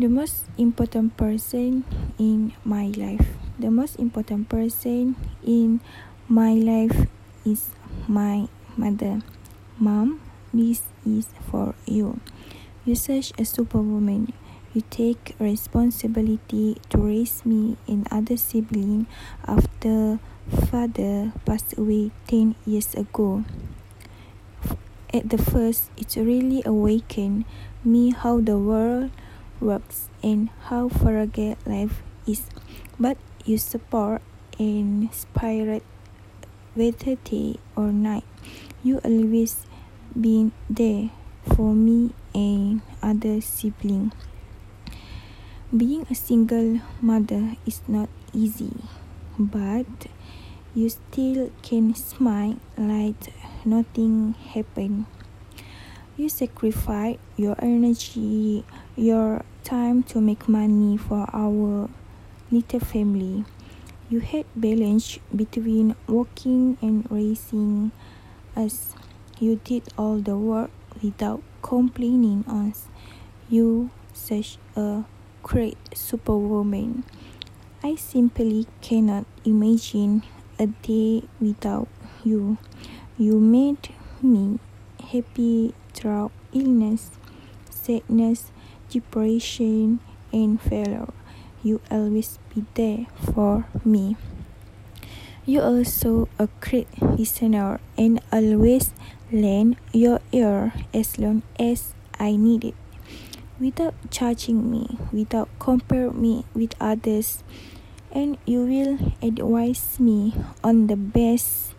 The most important person in my life. The most important person in my life is my mother. Mom, this is for you. You're such a superwoman. You take responsibility to raise me and other siblings after father passed away 10 years ago. At the first, it really awakened me how the world works and how fragile life is. But you support and inspire whether day or night. You always been there for me and other siblings. Being a single mother is not easy, but you still can smile like nothing happened. You sacrifice your energy, your time to make money for our little family. You had balance between working and raising us. You did all the work without complaining on you such a great superwoman. I simply cannot imagine a day without you. You made me happy through illness, sadness, depression, and failure. You always be there for me. You also a great listener and always lend your ear as long as I need it. Without judging me, without compare me with others, and you will advise me on the best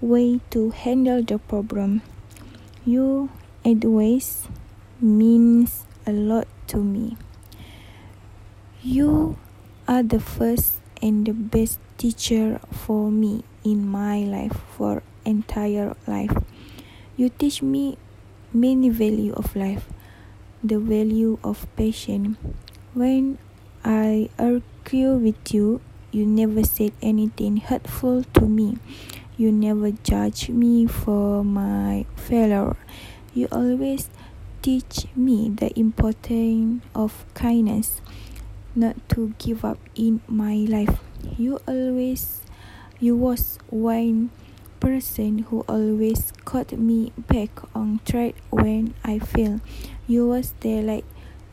way to handle the problem. You advice means a lot to me. You are the first and the best teacher for me in my life for entire life. You teach me many value of life, the value of patience. When I argue with you, you never said anything hurtful to me. You never judge me for my failure. You always teach me the importance of kindness, not to give up in my life. You always, you was one person who always caught me back on track when I fail. You was there like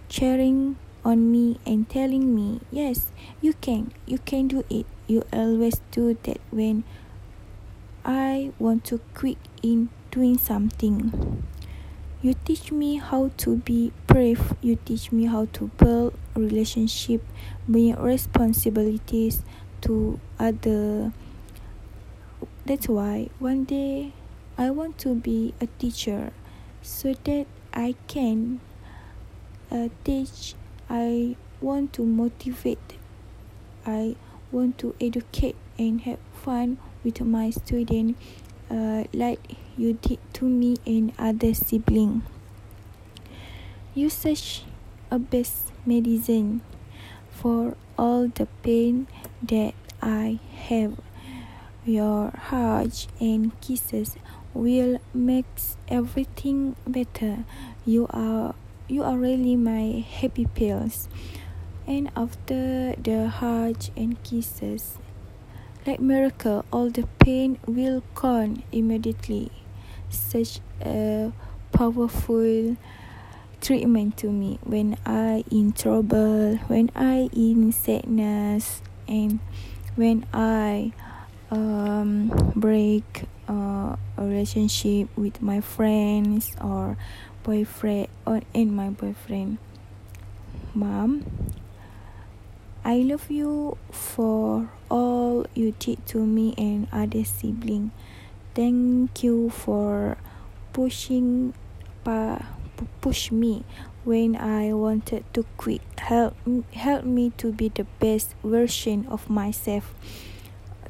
cheering on me and telling me, yes, you can, you can do it. You always do that when I want to quit in doing something. You teach me how to be brave. You teach me how to build relationship, bring responsibilities to other. That's why one day I want to be a teacher so that I can uh, teach. I want to motivate. I want to educate and have fun with my student uh, like you did to me and other sibling. You such a best medicine for all the pain that I have. Your hugs and kisses will make everything better. You are you are really my happy pills. And after the hugs and kisses, like miracle, all the pain will gone immediately. Such a powerful treatment to me when I in trouble, when I in sadness, and when I um, break uh, a relationship with my friends or boyfriend or and my boyfriend. Mom, I love you for all you did to me and other siblings. Thank you for pushing pa, push me when I wanted to quit. Help help me to be the best version of myself.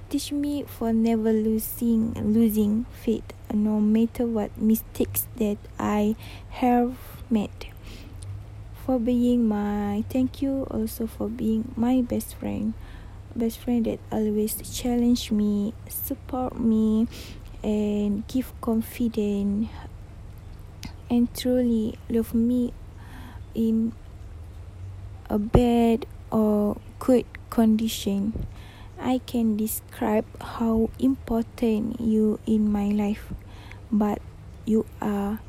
Teach me for never losing losing faith no matter what mistakes that I have made for being my thank you also for being my best friend best friend that always challenge me support me and give confidence and truly love me in a bad or good condition. I can describe how important you in my life, but you are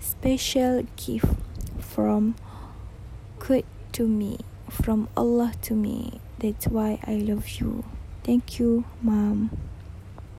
special gift from God to me, from Allah to me. That's why I love you. Thank you, mom.